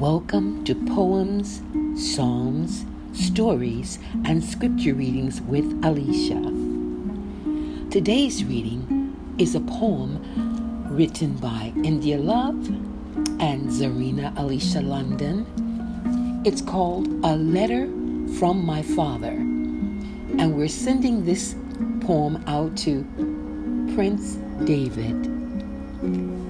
Welcome to Poems, Psalms, Stories, and Scripture Readings with Alicia. Today's reading is a poem written by India Love and Zarina Alicia London. It's called A Letter from My Father, and we're sending this poem out to Prince David.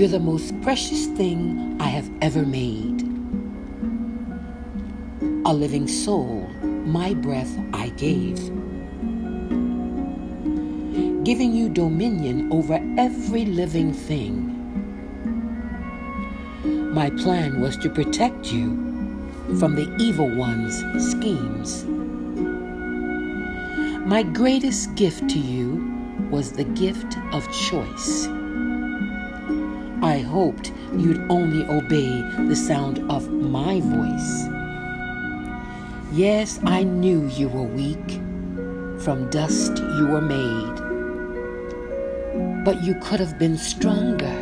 You're the most precious thing I have ever made. A living soul, my breath I gave. Giving you dominion over every living thing. My plan was to protect you from the evil one's schemes. My greatest gift to you was the gift of choice. I hoped you'd only obey the sound of my voice. Yes, I knew you were weak. From dust you were made. But you could have been stronger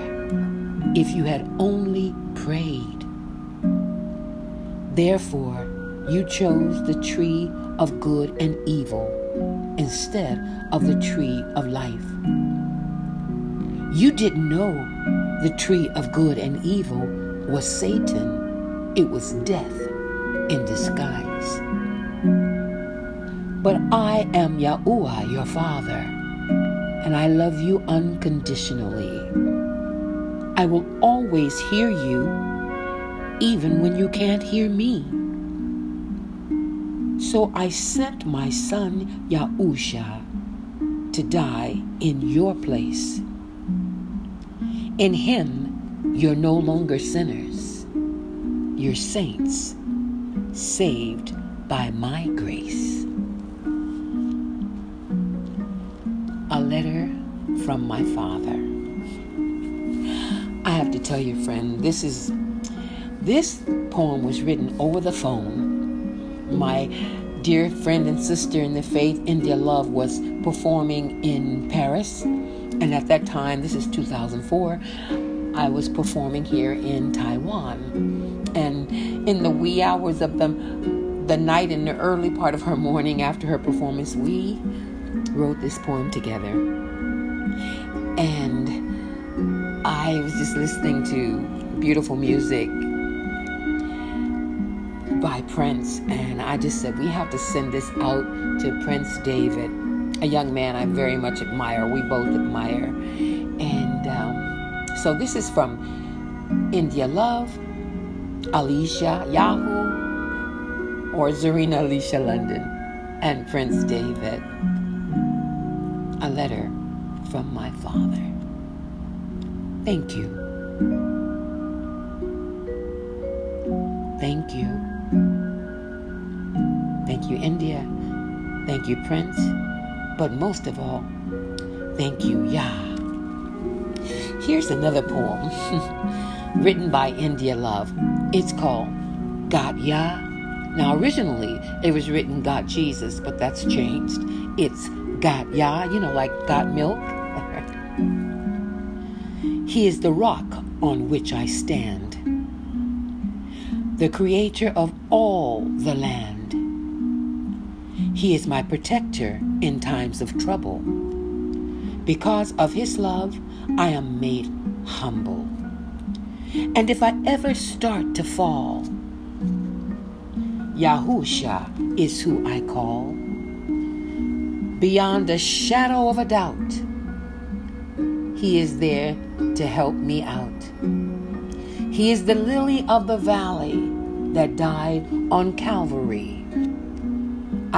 if you had only prayed. Therefore, you chose the tree of good and evil instead of the tree of life. You didn't know the tree of good and evil was Satan. It was death in disguise. But I am Yahuwah, your father, and I love you unconditionally. I will always hear you, even when you can't hear me. So I sent my son Yahusha to die in your place. In him, you're no longer sinners, you're saints, saved by my grace. A letter from my father. I have to tell you, friend, this is this poem was written over the phone. My dear friend and sister in the faith, India Love, was performing in Paris and at that time, this is 2004, I was performing here in Taiwan. And in the wee hours of the, the night, in the early part of her morning after her performance, we wrote this poem together. And I was just listening to beautiful music by Prince, and I just said, we have to send this out to Prince David a young man I very much admire. We both admire. And um, so this is from India Love, Alicia Yahoo, or Zarina Alicia London, and Prince David. A letter from my father. Thank you. Thank you. Thank you, India. Thank you, Prince. But most of all, thank you, Yah. Here's another poem written by India Love. It's called Got Yah. Now, originally it was written Got Jesus, but that's changed. It's Got Yah, you know, like got milk. he is the rock on which I stand, the creator of all the land. He is my protector in times of trouble. Because of his love, I am made humble. And if I ever start to fall, Yahusha is who I call. Beyond a shadow of a doubt, he is there to help me out. He is the lily of the valley that died on Calvary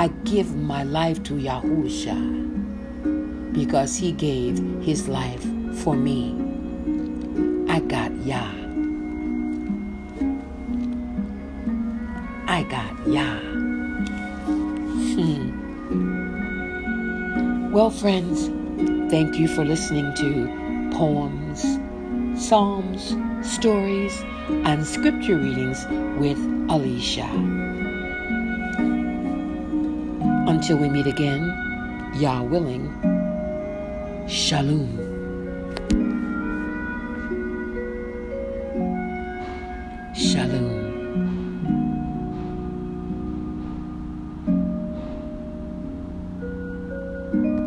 I give my life to Yahusha because he gave his life for me. I got Yah. I got Yah. Hmm. Well, friends, thank you for listening to poems, psalms, stories, and scripture readings with Alicia. Until we meet again, Yah willing, Shalom.